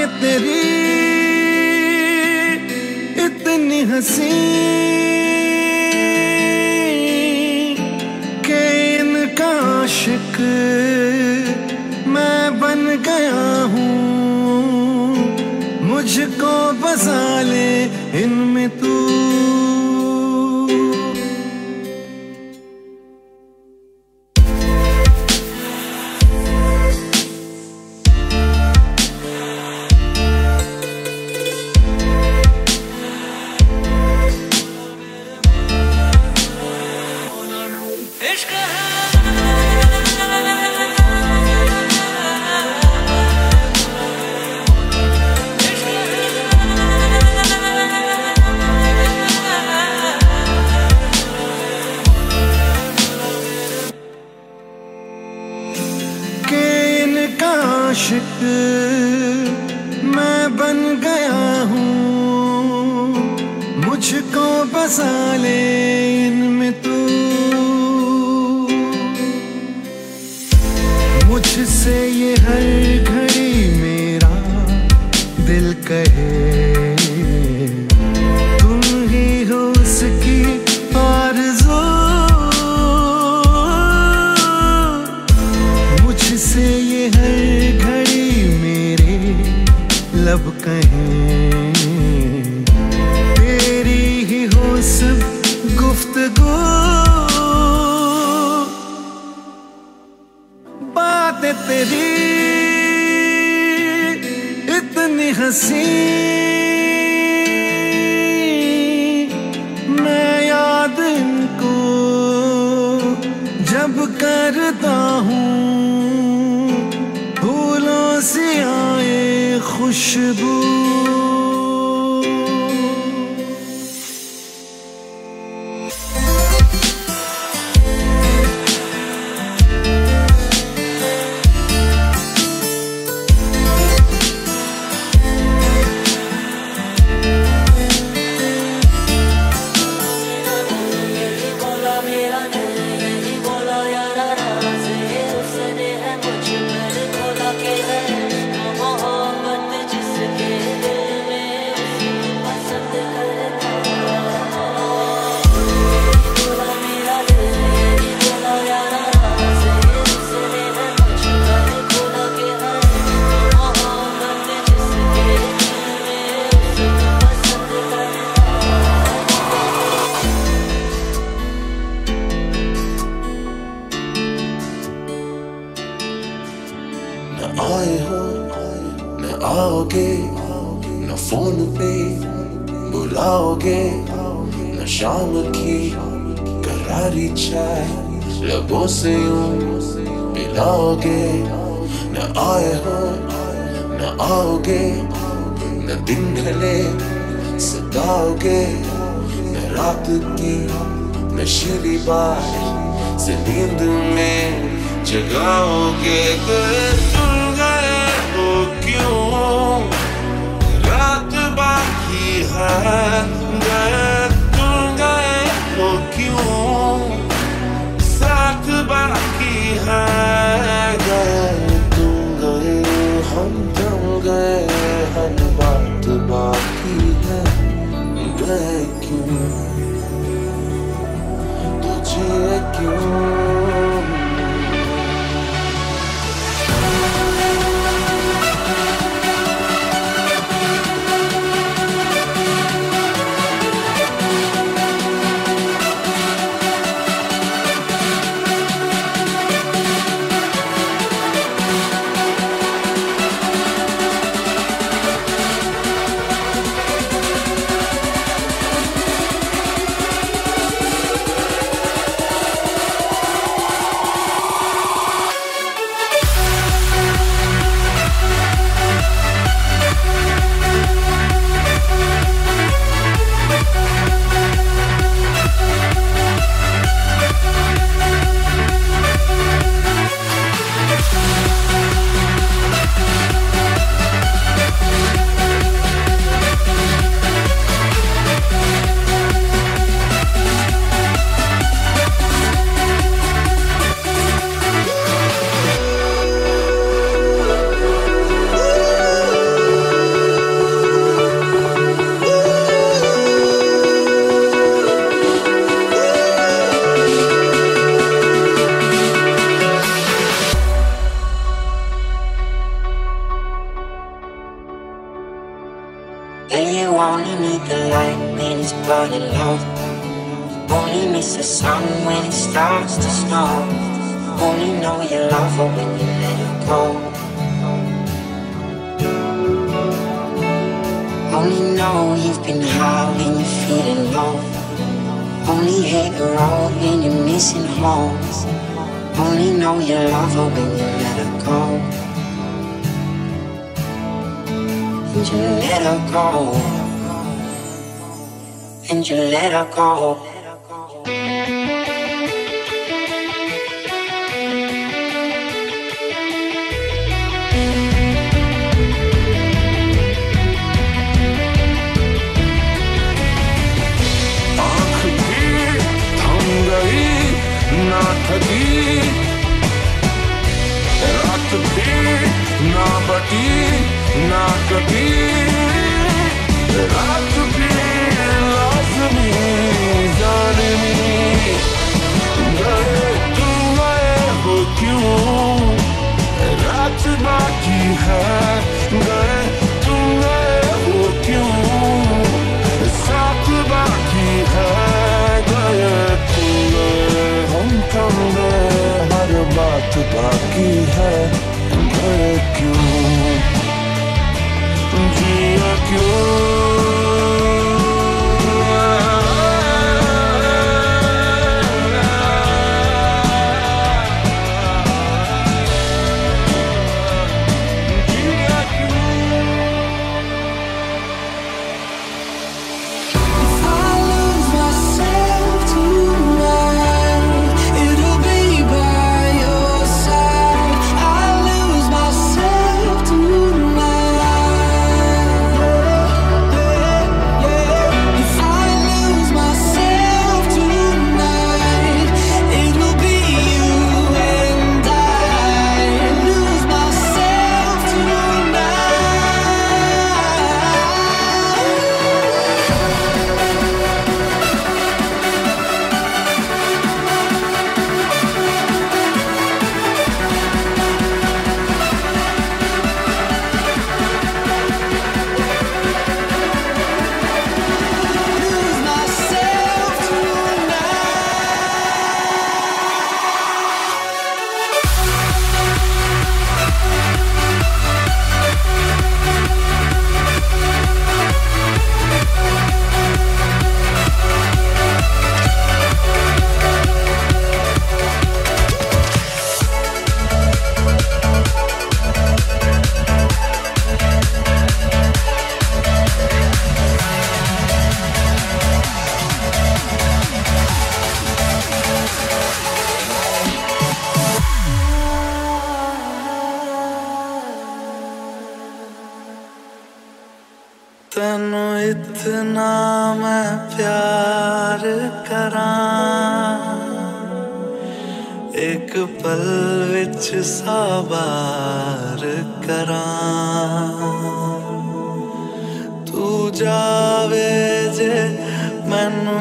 आँखें तेरी इतनी हसी के इनका आशिक मैं बन गया हूँ। मुझको बसा ले इनमें शाम की करारी चाय, लबों से पिलाओगे न आए हो, न आओगे, न दिन ढले, सताओगे। न रात की नशीली बात से नींद में जगाओगे। तुम क्यों? रात बाकी है हो क्यों? साथ बाकी है, गए तुम गए हम थम गए, हम बात बाकी है। गए क्यों? तुझे क्यों? Low. Only hate the road when you're missing home. Only know you love her when you let her go. And you let her go. And you let her go. ना बटी कभी। रात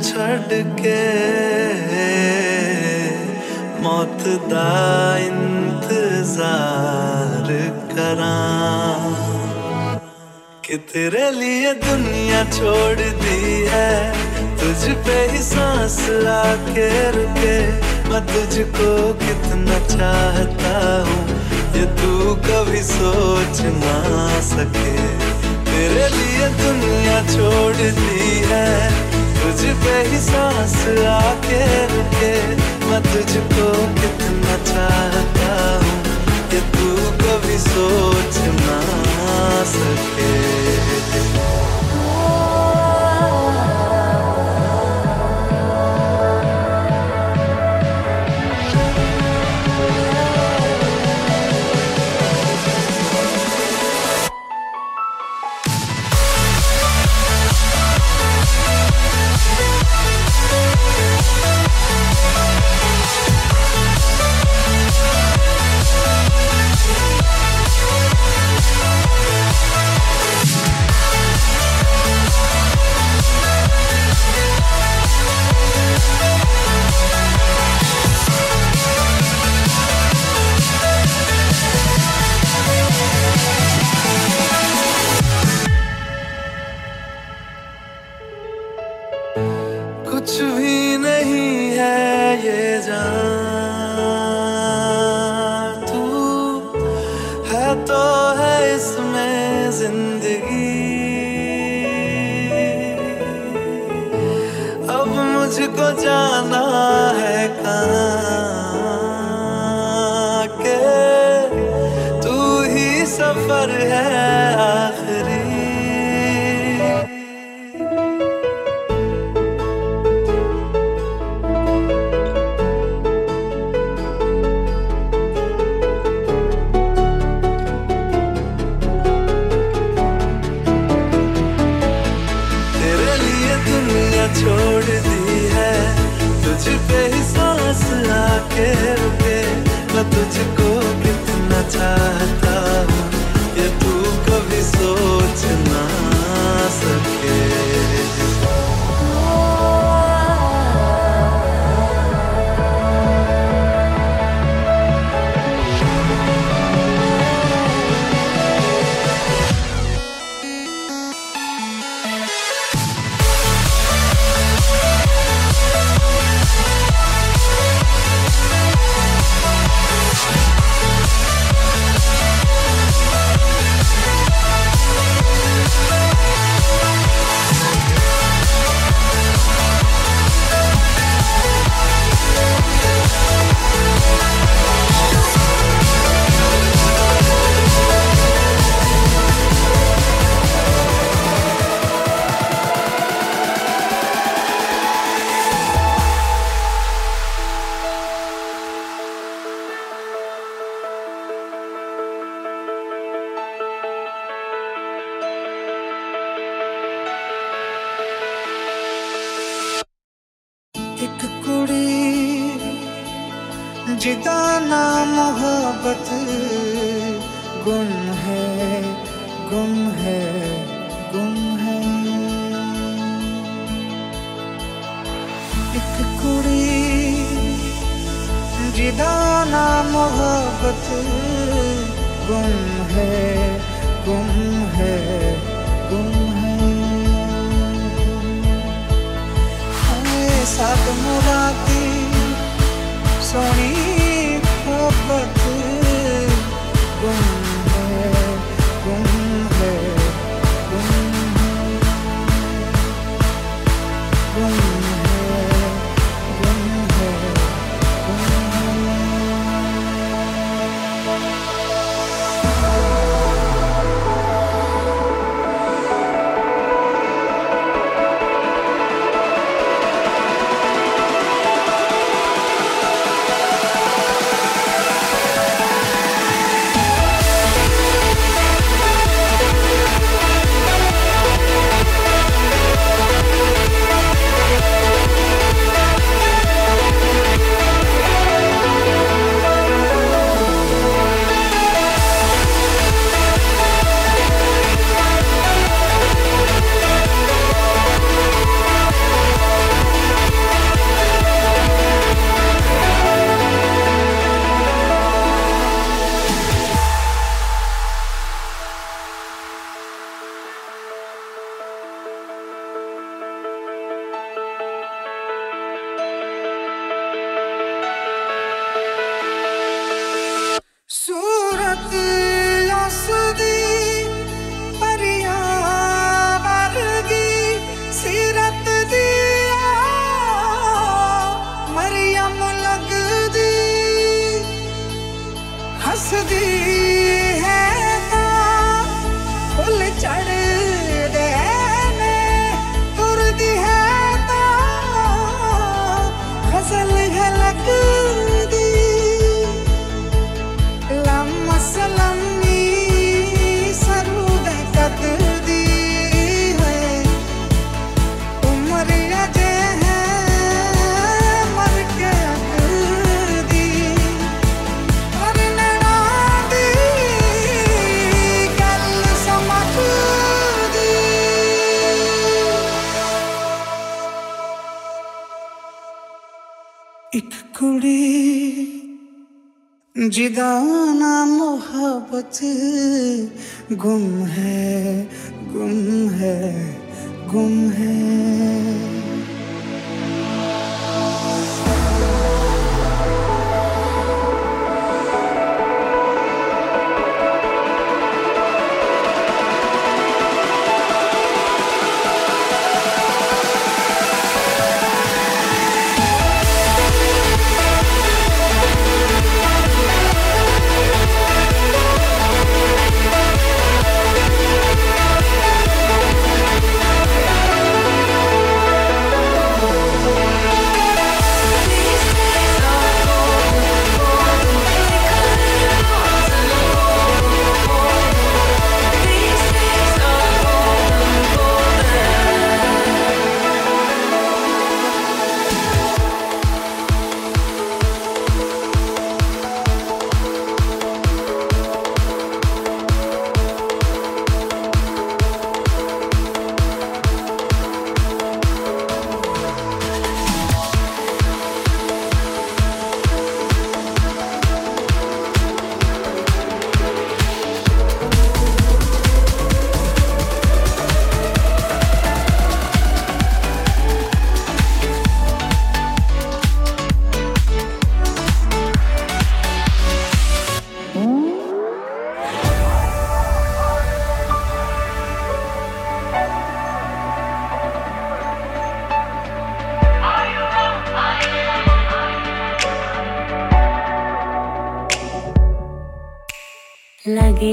ਛੱਡ ਕੇ ਮੌਤ ਦਾ ਇੰਤਜ਼ਾਰ ਕਰਾਂ कि तेरे लिए दुनिया छोड़ दी है तुझ पे ही सांस आके रुके मैं तुझको कितना चाहता हूँ ये तू कभी सोच ना सके तेरे लिए दुनिया छोड़ दी है तुझ पे ही सांस आके रुके। मैं तुझको कितना चाहता हूँ कि तू कभी सोच ना सके। ही नहीं है ये जान। एक कुड़ी जिदाना मोहब्बत गुम है गुम है गुम है।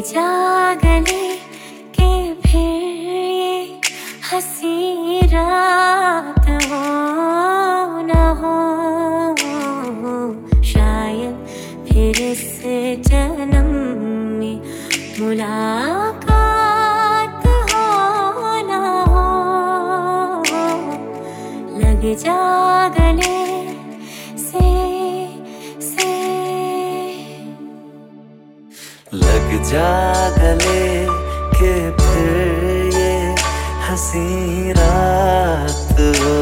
嫁给你 जा गले के फिर ये हसी रात हो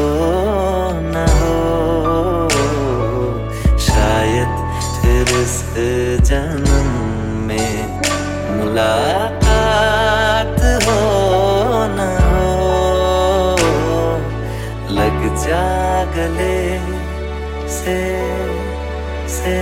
न हो। शायद फिर इस जन्म में मुलाकात हो न हो। लग जा गले से से।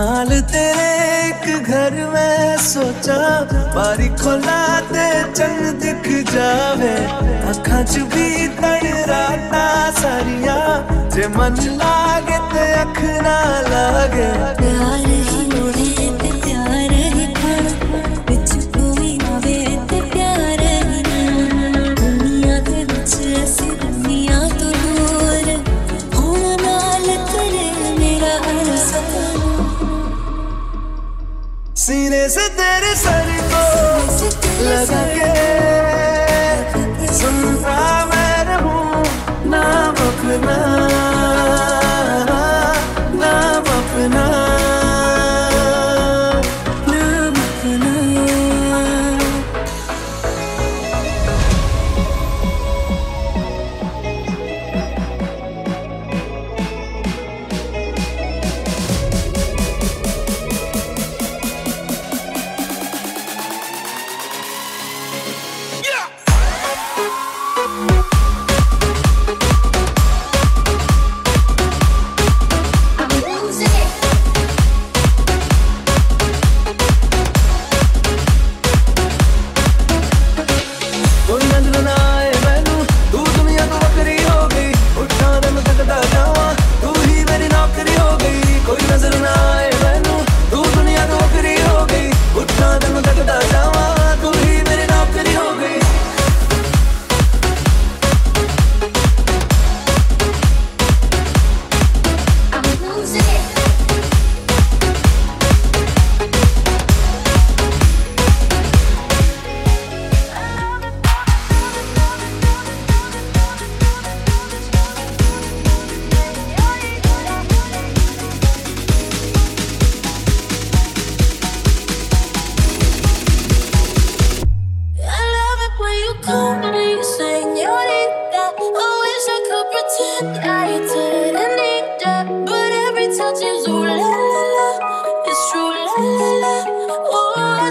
नाल तेरे एक घर में सोचा, बारी खोला ते चंग दिख जावे। अखा च भी राता सारिया, जे मन लागे ते अख ना लागे। प्यार ही लोड़े से तेरे सर को लगा के। सुनता मैं रहूँ ना अपना।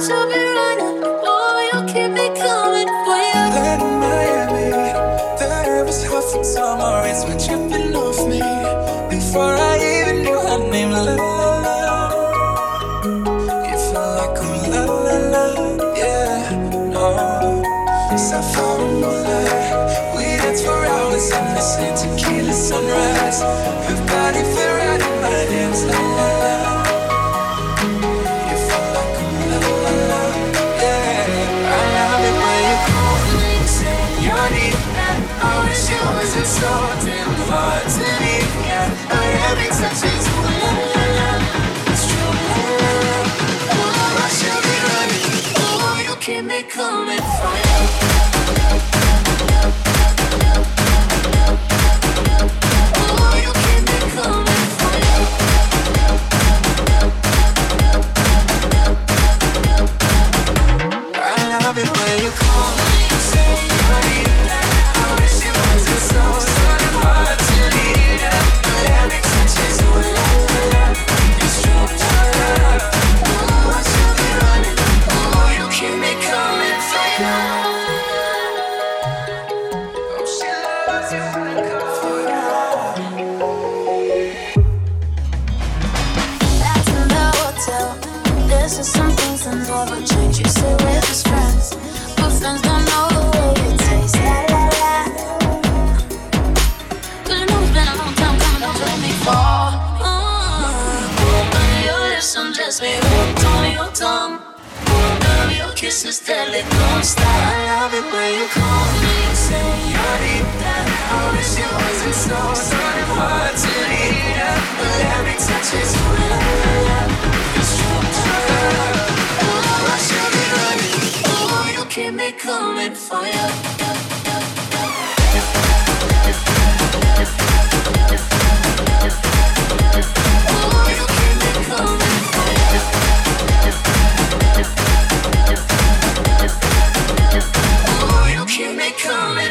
to be coming for you. kisses that it don't stop. I love it when you call me señorita. I wish it wasn't so sort of hard to eat up, but every touch is real. Oh, I should be running. Oh, you keep me coming for you. coming